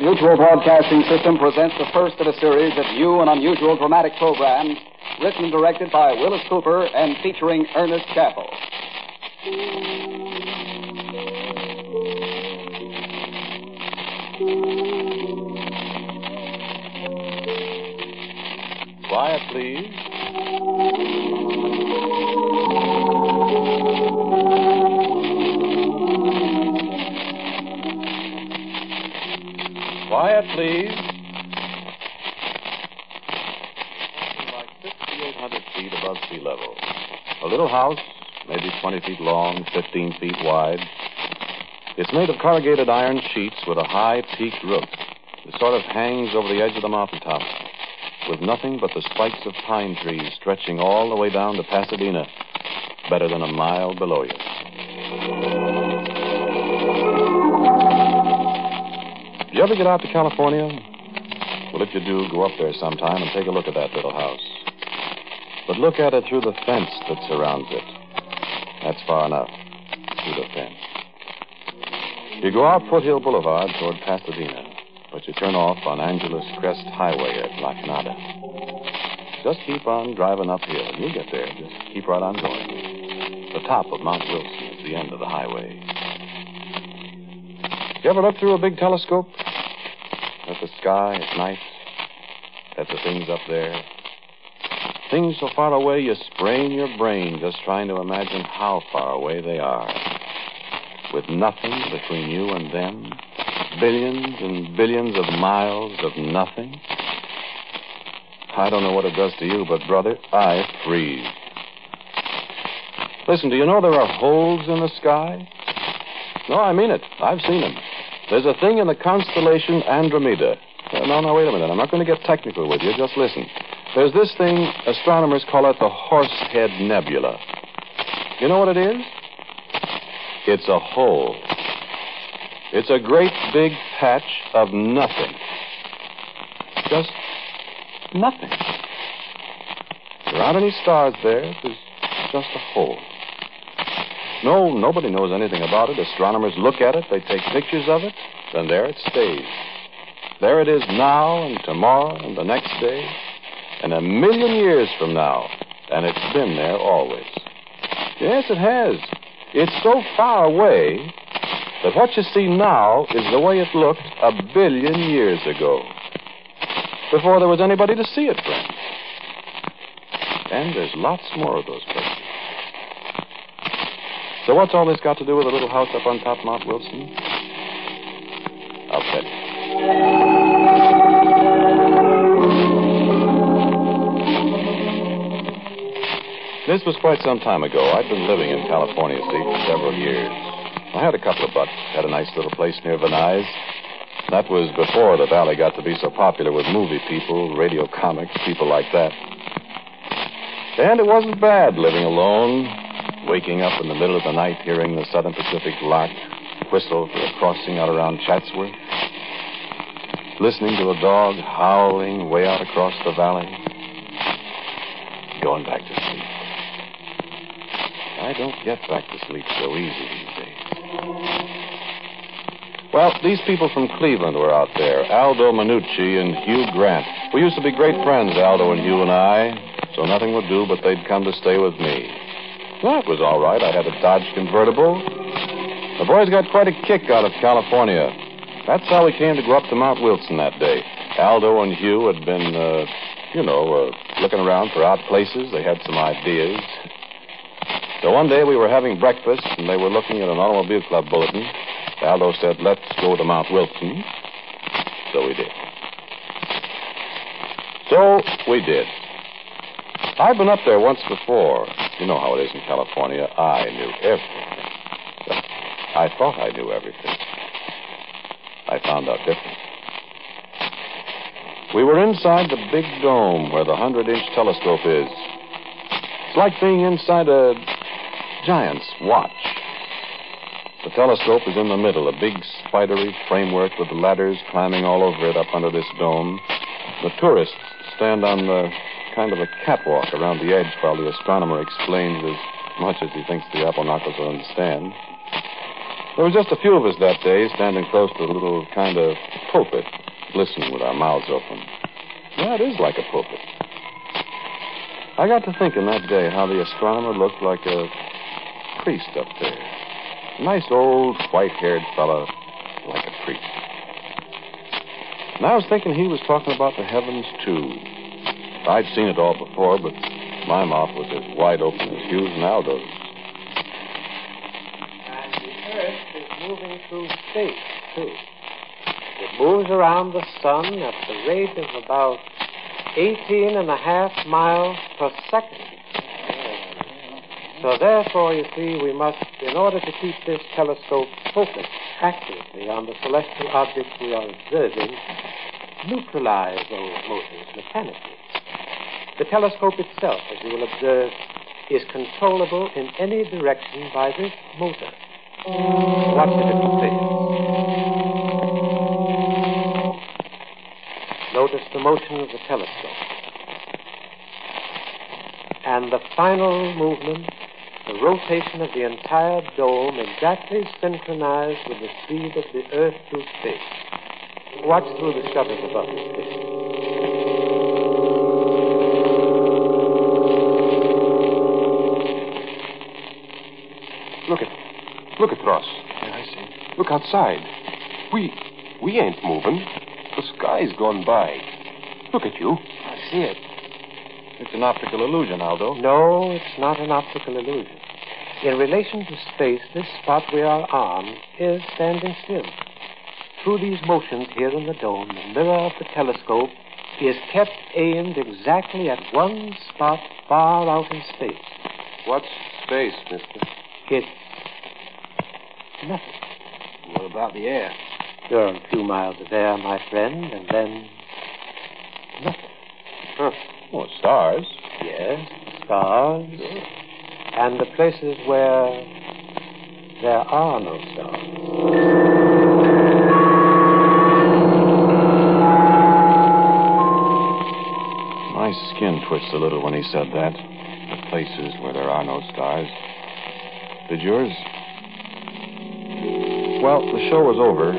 Mutual Broadcasting System presents the first of a series of new and unusual dramatic programs written and directed by Willis Cooper and featuring Ernest Chappell. Quiet, please. Quiet, please. Like 6,800 feet above sea level. A little house, maybe 20 feet long, 15 feet wide. It's made of corrugated iron sheets with a high peaked roof. It sort of hangs over the edge of the mountaintop, with nothing but the spikes of pine trees stretching all the way down to Pasadena, better than a mile below you. Ever get out to California? Well, if you do, go up there sometime and take a look at that little house. But look at it through the fence that surrounds it. That's far enough. Through the fence. You go out Foothill Boulevard toward Pasadena, but you turn off on Angeles Crest Highway at La Canada. Just keep on driving uphill, and you'll get there. Just keep right on going. The top of Mount Wilson is the end of the highway. You ever look through a big telescope? At the sky at night? At the things up there? Things so far away you sprain your brain just trying to imagine how far away they are. With nothing between you and them? Billions and billions of miles of nothing? I don't know what it does to you, but, brother, I freeze. Listen, do you know there are holes in the sky? No, I mean it. I've seen them. There's a thing in the constellation Andromeda. Uh, no, no, wait a minute. I'm not going to get technical with you. Just listen. There's this thing, astronomers call it the Horsehead Nebula. You know what it is? It's a hole. It's a great big patch of nothing. Just nothing. There aren't any stars there. There's just a hole. No, nobody knows anything about it. Astronomers look at it, they take pictures of it, and there it stays. There it is now and tomorrow and the next day and a million years from now, and it's been there always. Yes, it has. It's so far away that what you see now is the way it looked a billion years ago, before there was anybody to see it, friends. And there's lots more of those places. So what's all this got to do with a little house up on top Mount Wilson? I'll tell you. This was quite some time ago. I'd been living in California, see, for several years. I had a couple of bucks, had a nice little place near Venice. That was before the valley got to be so popular with movie people, radio comics, people like that. And it wasn't bad living alone, waking up in the middle of the night hearing the Southern Pacific lark whistle for a crossing out around Chatsworth. listening to a dog howling way out across the valley, going back to sleep. I don't get back to sleep so easy these days. Well, these people from Cleveland were out there Aldo Minucci and Hugh Grant. We used to be great friends, Aldo and Hugh and I, so nothing would do but they'd come to stay with me. That was all right. I had a Dodge convertible. The boys got quite a kick out of California. That's how we came to go up to Mount Wilson that day. Aldo and Hugh had been, uh, you know, uh, looking around for odd places. They had some ideas. So one day we were having breakfast, and they were looking at an automobile club bulletin. Aldo said, let's go to Mount Wilson. So we did. So we did. I've been up there once before. You know how it is in California. I knew everything. I thought I knew everything. I found out different. We were inside the big dome where the 100 inch telescope is. It's like being inside a giant's watch. The telescope is in the middle, a big spidery framework with ladders climbing all over it up under this dome. The tourists stand on the kind of a catwalk around the edge while the astronomer explains as much as he thinks the knockers will understand. There was just a few of us that day standing close to a little kind of pulpit, listening with our mouths open. Yeah, it is like a pulpit. I got to thinking that day how the astronomer looked like a priest up there. Nice old white haired fellow, like a priest. And I was thinking he was talking about the heavens, too. I'd seen it all before, but my mouth was as wide open as Hugh's and Aldo's. And the Earth is moving through space, too. It moves around the sun at the rate of about 18 and a half miles per second. So therefore, you see, we must, in order to keep this telescope focused accurately on the celestial objects we are observing, neutralize those motors mechanically. The telescope itself, as you will observe, is controllable in any direction by this motor. Watch if you please. Notice the motion of the telescope. And the final movement, the rotation of the entire dome exactly synchronized with the speed of the Earth through space. Watch through the shutters above you, please. Look at, look at Ross. Yeah, I see. Look outside. We, we ain't moving. The sky's gone by. Look at you. I see it. It's an optical illusion, Aldo. No, it's not an optical illusion. In relation to space, this spot we are on is standing still. Through these motions here in the dome, the mirror of the telescope is kept aimed exactly at one spot far out in space. What's space, mister? It's nothing. What about the air? There are a few miles of air, my friend, and then nothing. Huh. Oh, stars. Yes, stars, and the places where there are no stars. My skin twitched a little when he said that. The places where there are no stars. Did yours? Well, the show was over.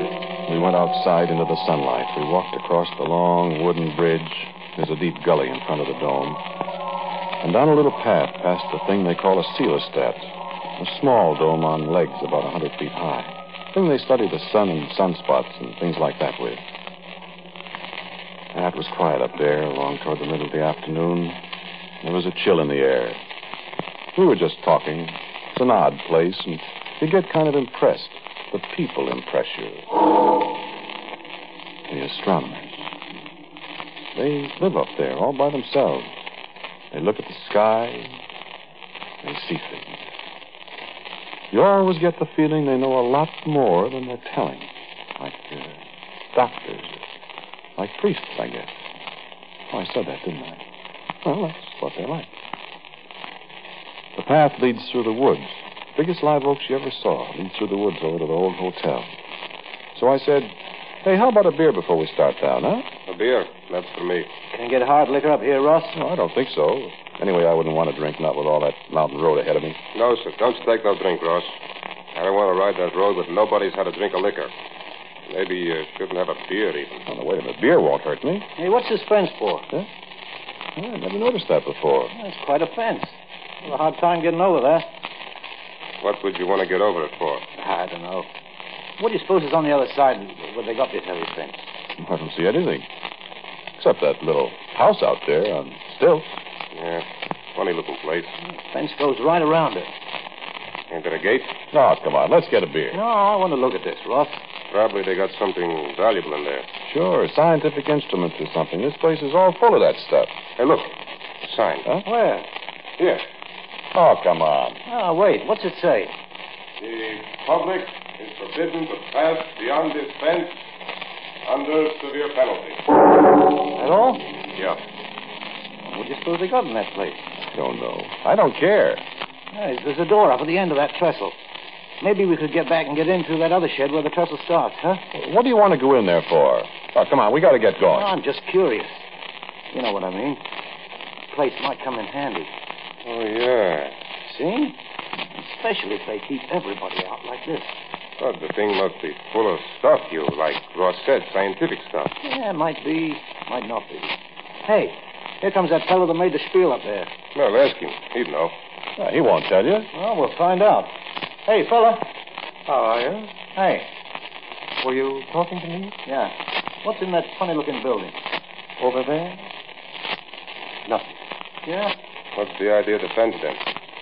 We went outside into the sunlight. We walked across the long wooden bridge. There's a deep gully in front of the dome. And down a little path past the thing they call a coelostat. A small dome on legs about a 100 feet high. Thing they study the sun and sunspots and things like that with. Ah, it was quiet up there along toward the middle of the afternoon. There was a chill in the air. We were just talking. It's an odd place, and you get kind of impressed. The people impress you. The astronomers. They live up there all by themselves. They look at the sky. They see things. You always get the feeling they know a lot more than they're telling. Like uh, doctors. Like priests, I guess. Oh, I said that, didn't I? Well, that's what they're like. The path leads through the woods. Biggest live oaks you ever saw. Leads through the woods over to the old hotel. So I said, Hey, how about a beer before we start down, huh? A beer. That's for me. Can you get hard liquor up here, Ross? No, I don't think so. Anyway, I wouldn't want to drink, not with all that mountain road ahead of me. No, sir. Don't take no drink, Ross. I don't want to ride that road with nobody's had a drink of liquor. Maybe you shouldn't have a beer, even. Oh, no, wait a minute. Beer won't hurt me. Hey, what's this fence for? Oh, I never noticed that before. That's quite a fence. Have a hard time getting over that. What would you want to get over it for? I don't know. What do you suppose is on the other side where they got this heavy fence? I don't see anything. Except that little house out there on stilts. Yeah, funny looking place. The fence goes right around it. Ain't there a gate? No, oh, come on. Let's get a beer. No, I want to look at this, Ross. Probably they got something valuable in there. Sure, scientific instruments or something. This place is all full of that stuff. Hey, look. Sign. Huh? Where? Here. Oh, come on. Oh, wait. What's it say? The public is forbidden to pass beyond this fence under severe penalty. That all? Yeah. What do you suppose they got in that place? Don't know. I don't care. Hey, there's a door up at the end of that trestle. Maybe we could get back and get in through that other shed where the trestle starts, huh? What do you want to go in there for? Oh, come on. We got to get going. I'm just curious. You know what I mean. The place might come in handy. Oh, yeah. See? Especially if they keep everybody out like this. But the thing must be full of stuff, you, like Ross said, scientific stuff. Yeah, might be, might not be. Hey, here comes that fellow that made the spiel up there. Well, ask him. He'd know. Uh, he won't tell you. Well, we'll find out. Hey, fella. How are you? Hey. Were you talking to me? Yeah. What's in that funny-looking building? Over there? Nothing. Yeah? What's the idea of the fence, then?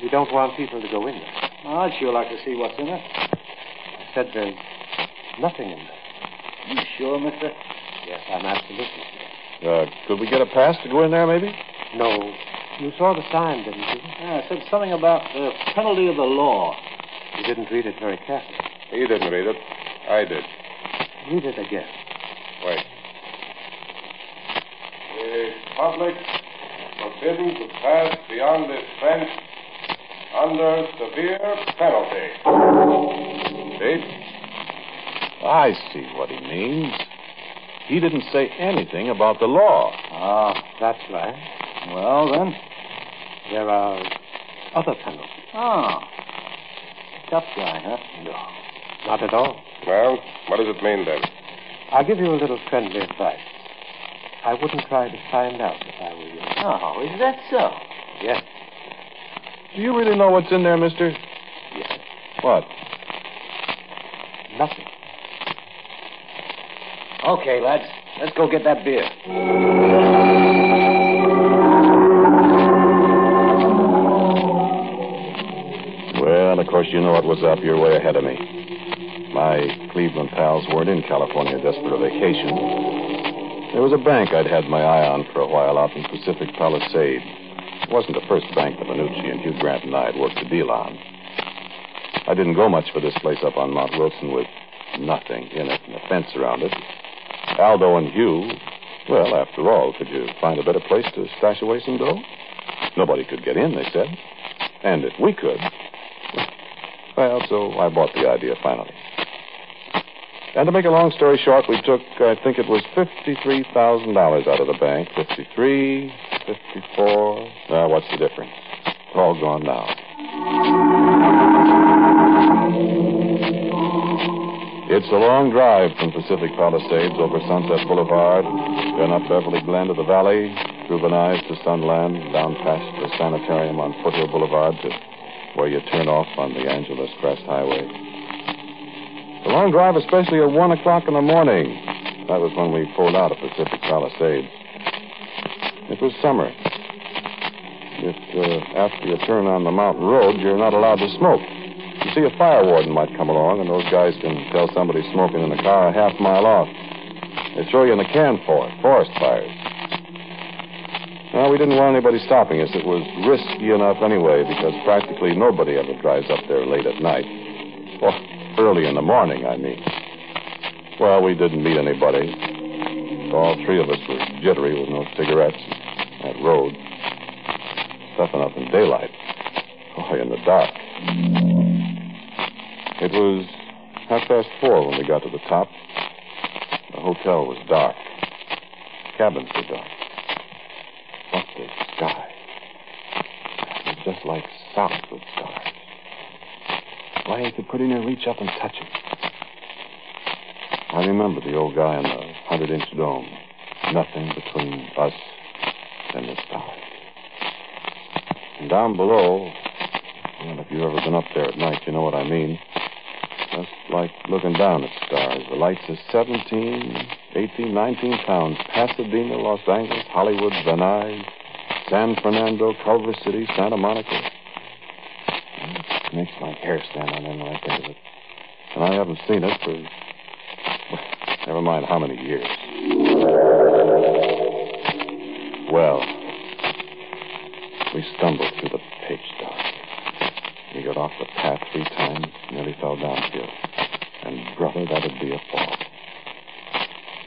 We don't want people to go in there. Oh, I'd sure like to see what's in it. I said there's nothing in there. You sure, mister? Yes, I'm absolutely sure. Uh, could we get a pass to go in there, maybe? No. You saw the sign, didn't you? Yeah, it said something about the penalty of the law. You didn't read it very carefully. He didn't read it. I did. Read it again. Wait. The public forbidden to pass beyond this fence under severe penalty. See? I see what he means. He didn't say anything about the law. Ah, That's right. well then. There are other penalties. Ah. Tough guy, huh? No, not at all. Well, what does it mean, then? I'll give you a little friendly advice. I wouldn't try to find out if I were you. Oh, is that so? Yes. Do you really know what's in there, mister? Yes. What? Nothing. Okay, lads. Let's go get that beer. Well, of course, you know what was up. You're way ahead of me. My Cleveland pals weren't in California just for a vacation. There was a bank I'd had my eye on for a while out in Pacific Palisade. It wasn't the first bank that Minucci and Hugh Grant and I had worked a deal on. I didn't go much for this place up on Mount Wilson with nothing in it and a fence around it. Aldo and Hugh, well, after all, could you find a better place to stash away some dough? Nobody could get in, they said. And if we could. Well, so I bought the idea finally. And to make a long story short, we took, I think it was $53,000 out of the bank. 53, 54. Now, what's the difference? It's all gone now. It's a long drive from Pacific Palisades over Sunset Boulevard, then up Beverly Glen to the valley, through Venice to Sunland, down past the sanitarium on Foothill Boulevard to where you turn off on the Angeles Crest Highway. The long drive, especially at 1 o'clock in the morning. That was when we pulled out of Pacific Palisades. It was summer. If, uh, after you turn on the mountain road, you're not allowed to smoke. You see, a fire warden might come along, and those guys can tell somebody smoking in the car a half mile off. They throw you in the can for it, forest fires. Well, we didn't want anybody stopping us. It was risky enough anyway, because practically nobody ever drives up there late at night. Well, early in the morning, I mean. Well, we didn't meet anybody. All three of us were jittery with no cigarettes. That road. Tough enough in daylight. Boy, in the dark. It was half past four when we got to the top. The hotel was dark. Cabins were dark. But the sky. It was just like Southwood stars. Why, could near reach up and touch them. I remember the old guy in the hundred inch dome. Nothing between us and the stars. And down below, well, if you've ever been up there at night, you know what I mean. Just like looking down at stars. The lights are 17, 18, 19 towns. Pasadena, Los Angeles, Hollywood, Van Nuys, San Fernando, Culver City, Santa Monica. Makes my hair stand on end when I think of it. And I haven't seen it for, well, never mind how many years. Well, we stumbled through the pitch dark. We got off the path three times, nearly fell downhill. And, brother, that'd be a fall.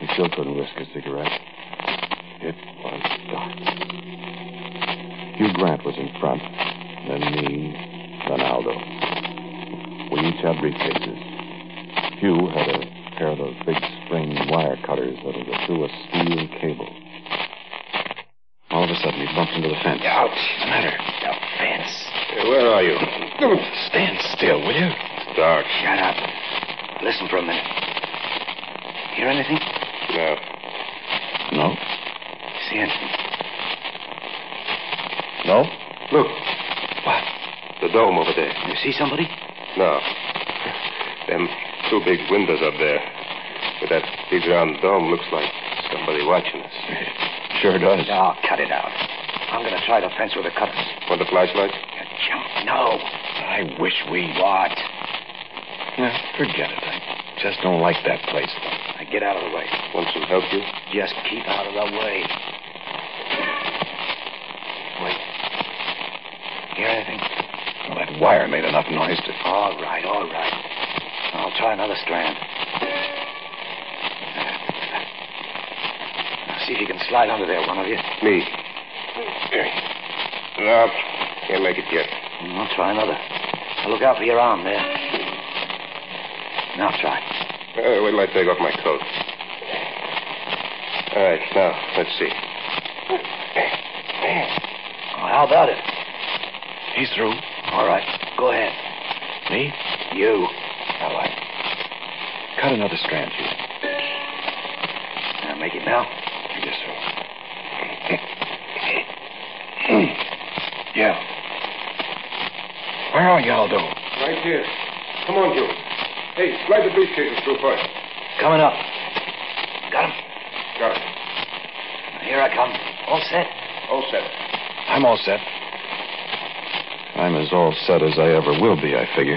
We still couldn't risk a cigarette. It was dark. Hugh Grant was in front, then me, then Aldo. We each had briefcases. Hugh had a pair of those big spring wire cutters that'll go through a steel cable. All of a sudden, he bumped into the fence. Ouch. What's the matter? The fence. where are you? Stand still, will you? It's Dark. Shut up. Listen for a minute. Hear anything? No. No. See anything? No? Look, What? The dome over there. You see somebody? No. Them two big windows up there. With that big round dome looks like somebody watching us. Sure does. No, cut it out. I'm going to try the fence with a cutter. Want the flashlight? You jump. No. I wish we. What? Yeah, forget it. I just don't like that place. Now get out of the way. Want some help, you? Just keep out of the way. Wait. Hear anything? Well, that wire made enough noise to. All right, all right. I'll try another strand. Now, see if you can slide under there, one of you. Me. No, can't make it yet. I'll try another. Now, look out for your arm there. Now try. Uh, wait till I take off my coat. All right, now, let's see. Oh, how about it? He's through. All right, go ahead. Me? You. All right. Cut another strand, Hugh. Now, make it now. I guess so. yeah. Where are you, Aldo? Right here. Come on, Hugh. Hey, slide the briefcases through first. Coming up. Got him. Got it. Here I come. All set? All set. I'm all set. I'm as all set as I ever will be, I figure.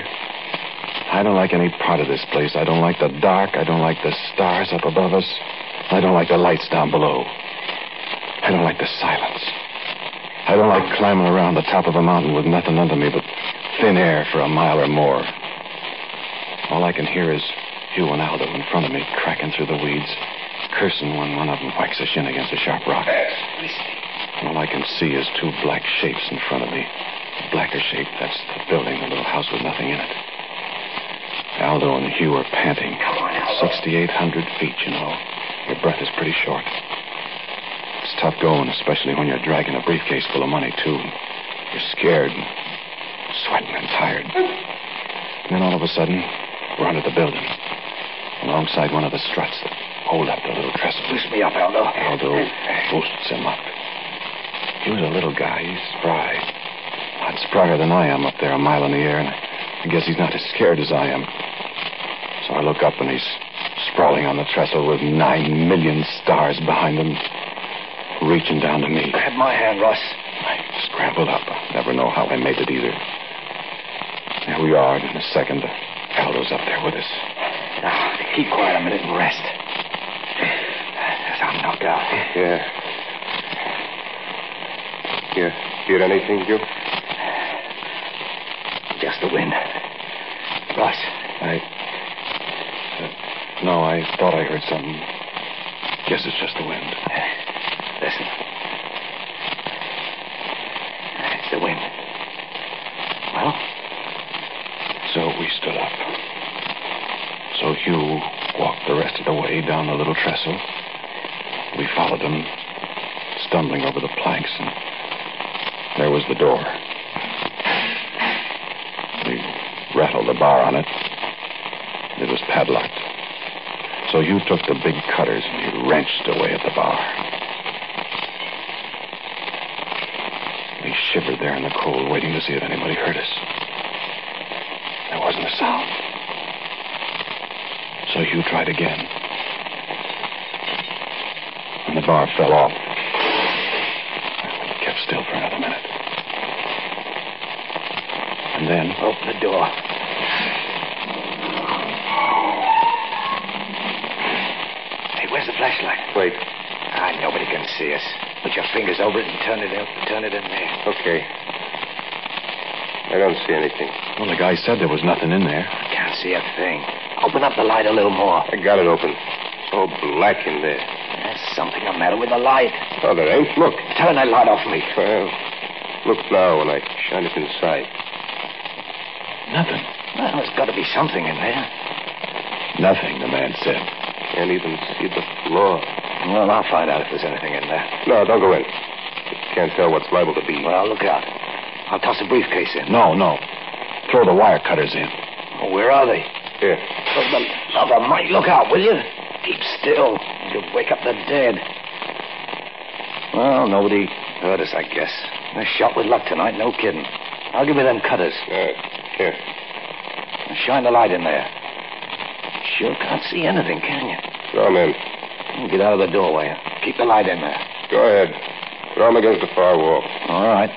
I don't like any part of this place. I don't like the dark. I don't like the stars up above us. I don't like the lights down below. I don't like the silence. I don't like climbing around the top of a mountain with nothing under me but thin air for a mile or more. All I can hear is Hugh and Aldo in front of me, cracking through the weeds, cursing when one of them whacks a shin against a sharp rock. All I can see is two black shapes in front of me. The blacker shape, that's the building, the little house with nothing in it. Aldo and Hugh are panting. Come on, Aldo. 6,800 feet, you know. Your breath is pretty short. It's tough going, especially when you're dragging a briefcase full of money, too. You're scared and sweating and tired. And then all of a sudden, we're under the building, alongside one of the struts that hold up the little trestle. Boost me up, Aldo. Aldo boosts him up. He was a little guy. He's spry. Lot sprier than I am up there a mile in the air, and I guess he's not as scared as I am. So I look up, and he's sprawling on the trestle with nine million stars behind him, reaching down to me. Grab my hand, Ross. I scrambled up. I never know how I made it either. There we are, and in a second, Aldo's up there with us. Now, keep quiet a minute and rest. I'm knocked out. Yeah. You hear anything, Hugh? The wind. Ross, I. Uh, no, I thought I heard something. Guess it's just the wind. listen. It's the wind. Well, So we stood up. So Hugh walked the rest of the way down the little trestle. We followed him, stumbling over the planks, and there was the door. We rattled the bar on it. It was padlocked. So you took the big cutters and you wrenched away at the bar. We shivered there in the cold, waiting to see if anybody heard us. There wasn't a sound. So you tried again. And the bar fell off. Kept still for another minute. And then. Open the door. Wait. Ah, nobody can see us. Put your fingers over it and turn it in, turn it in there. Okay. I don't see anything. Well, the guy said there was nothing in there. I can't see a thing. Open up the light a little more. I got it open. It's all black in there. There's something the matter with the light. Oh, there ain't. Look. Turn that light off me. Well, look now when I shine it inside. Nothing. Well, there's got to be something in there. Nothing, the man said. Can't even see the floor. Well, I'll find out if there's anything in there. No, don't go in. You can't tell what's liable to be. Well, look out. I'll toss a briefcase in. No, no. Throw the wire cutters in. Oh, where are they? Here. For the love of Mike, look out, will you? Keep still. You'll wake up the dead. Well, nobody heard us, I guess. A shot with luck tonight, no kidding. I'll give you them cutters. Uh, here. Shine the light in there. Sure can't see anything, can you? Throw 'em in. Get out of the doorway. Keep the light in there. Go ahead. Throw 'em against the far wall. All right.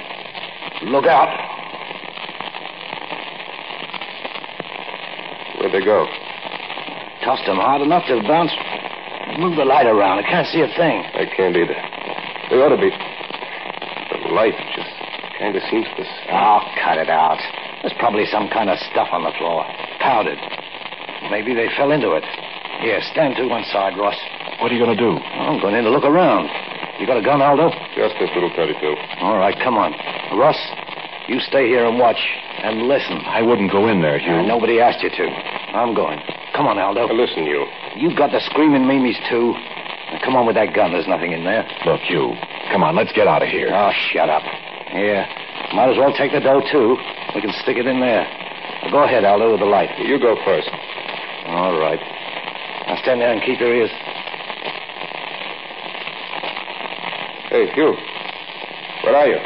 Look out. Where'd they go? Tossed them hard enough to bounce. Move the light around. I can't see a thing. I can't either. They ought to be. The light just kind of seems to. Oh, cut it out. There's probably some kind of stuff on the floor. Powdered. Maybe they fell into it. Here, stand to one side, Ross. What are you going to do? I'm going in to look around. You got a gun, Aldo? Just this little 32. All right, come on. Russ, you stay here and watch and listen. I wouldn't go in there, Hugh. Uh, nobody asked you to. I'm going. Come on, Aldo. Now, listen, you. You've got the screaming Mimis, too. Now, come on with that gun. There's nothing in there. Look, Hugh. Come on, let's get out of here. Oh, shut up. Here. Might as well take the dough, too. We can stick it in there. Now, go ahead, Aldo, with the light. You go first. All right. Now, stand there and keep your ears. Hey, Hugh. Where are you?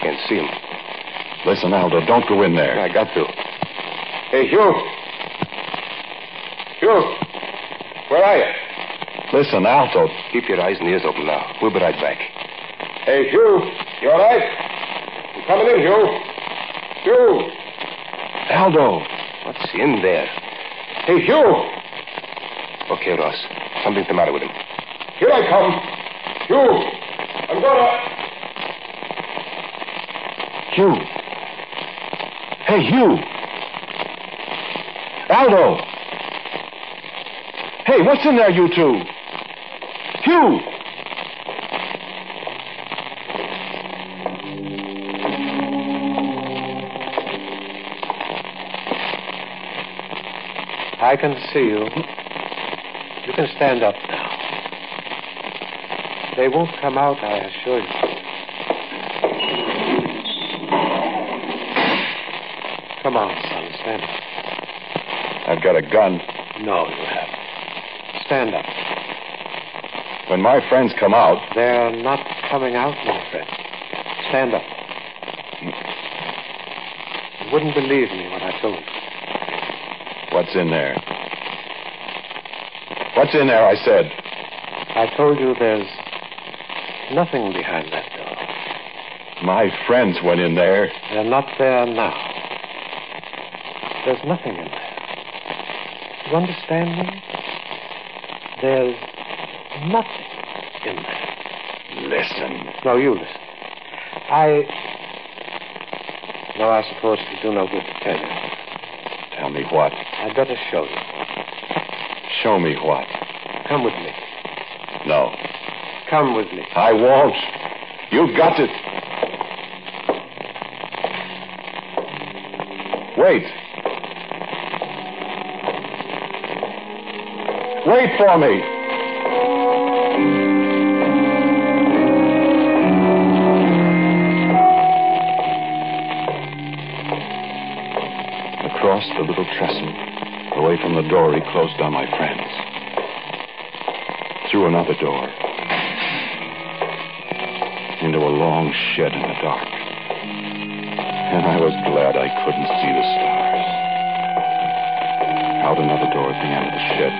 Can't see him. Listen, Aldo, don't go in there. I got to. Hey, Hugh. Hugh. Where are you? Listen, Aldo. Keep your eyes and ears open now. We'll be right back. Hey, Hugh. You all right? You coming in, Hugh? Hugh. Aldo. What's in there? Hey, Hugh. Okay, Ross. Something's the matter with him. Here I come. Hugh. I'm gonna. Hugh. Hey, Hugh. Aldo. Hey, what's in there, you two? Hugh. I can see you. You can stand up now. They won't come out, I assure you. Come on, son. Stand up. I've got a gun. No, you haven't. Stand up. When my friends come out, They're not coming out, my friend. Stand up. You wouldn't believe me when I told you. What's in there? What's in there, I said. I told you there's nothing behind that door. My friends went in there. They're not there now. There's nothing in there. You understand me? There's nothing in there. Listen. No, you listen. I. No, I suppose it do no good to tell you. Tell me what. I'd better show you. Show me what. Come with me. No. Come with me. I won't. You've got to. Wait. Wait for me. Door, he closed on my friends. Through another door. Into a long shed in the dark. And I was glad I couldn't see the stars. Out another door at the end of the shed.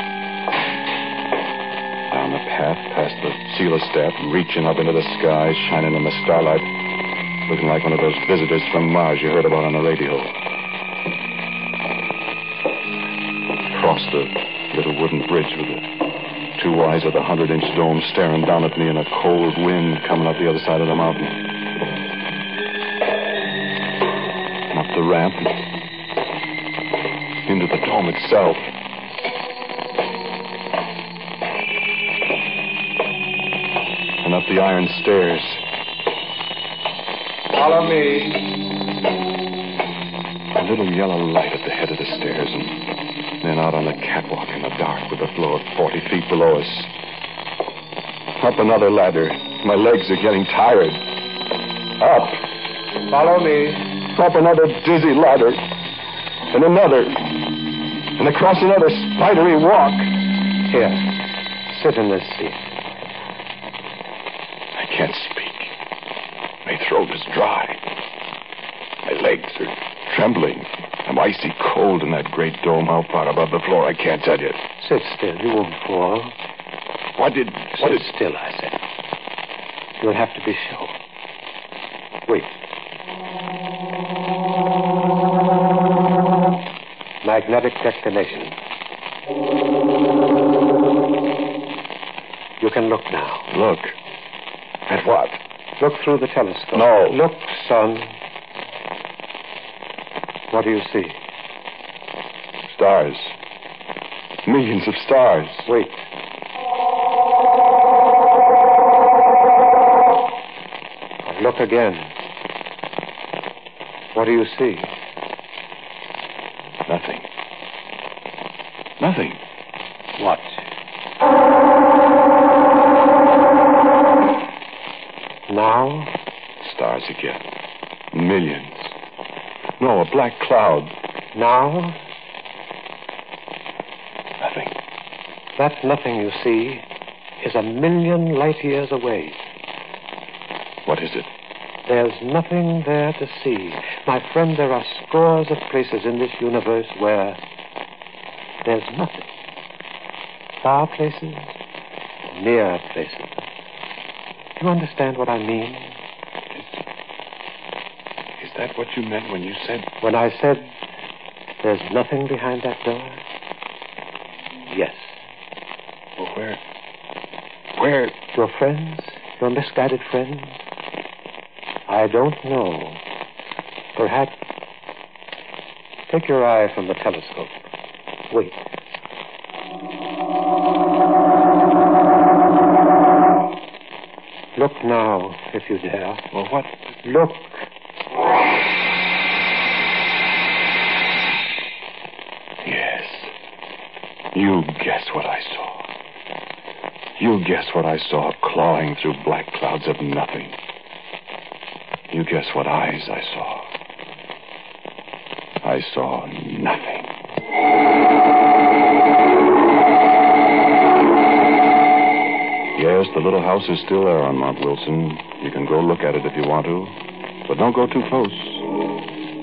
Down the path past the staff, reaching up into the sky, shining in the starlight, looking like one of those visitors from Mars you heard about on the radio. Bridge with the two eyes of the hundred inch dome staring down at me and a cold wind coming up the other side of the mountain. And up the ramp. Into the dome itself. And up the iron stairs. Follow me. A little yellow light at the head of the stairs, and out on the catwalk in the dark with the floor 40 feet below us. Up another ladder. My legs are getting tired. Up. Follow me. Up another dizzy ladder. And another. And across another spidery walk. Here. Sit in this seat. I can't speak. My throat is dry. My legs are trembling. I'm icy cold in that great dome out far above the floor. I can't tell you. Sit still. You won't fall. What did. What Sit did. still, I said. You'll have to be sure. Wait. Magnetic declination. You can look now. Look. At what? Look through the telescope. No. Look, son. What do you see? Stars. Millions of stars. Wait. Look again. What do you see? Nothing. Nothing. What? Now? Stars again. Millions. No, a black cloud. Now? Nothing. That nothing you see is a million light years away. What is it? There's nothing there to see. My friend, there are scores of places in this universe where there's nothing. Far places, near places. Do you understand what I mean? Is that what you meant when you said. When I said there's nothing behind that door? Yes. Where. Your friends? Your misguided friends? I don't know. Perhaps. Take your eye from the telescope. Wait. Look now, if you dare. Well, what? Look. Yes. You guess what I saw. You guess what I saw clawing through black clouds of nothing. You guess what eyes I saw. I saw nothing. Yes, the little house is still there on Mount Wilson. You can go look at it if you want to. But don't go too close.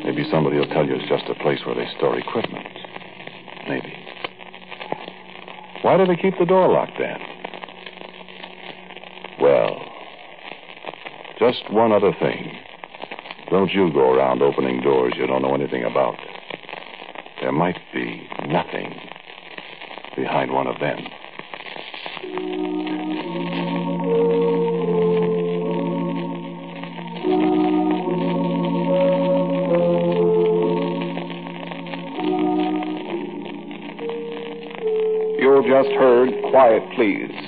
Maybe somebody will tell you it's just a place where they store equipment. Maybe. Why do they keep the door locked then? Well, just one other thing. Don't you go around opening doors you don't know anything about. There might be nothing behind one of them. You've just heard Quiet Please,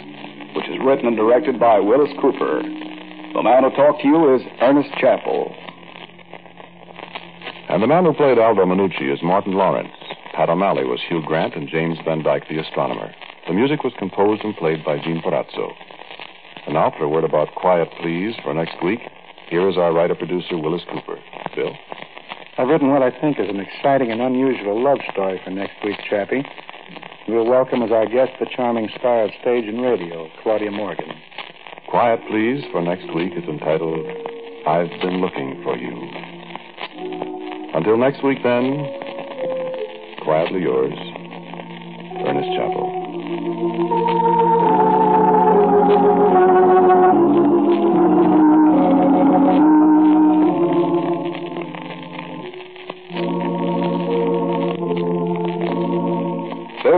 which is written and directed by Willis Cooper. The man who talked to you is Ernest Chappell. And the man who played Aldo Minucci is Martin Lawrence. Pat O'Malley was Hugh Grant, and James Van Dyke, the astronomer. The music was composed and played by Gene Perazzo. And now for a word about Quiet Please for next week. Here is our writer producer, Willis Cooper. Bill? I've written what I think is an exciting and unusual love story for next week, Chappie. We'll welcome as our guest the charming star of stage and radio, Claudia Morgan. Quiet Please for next week is entitled I've Been Looking for You. Until next week, then, quietly yours, Ernest Chappell.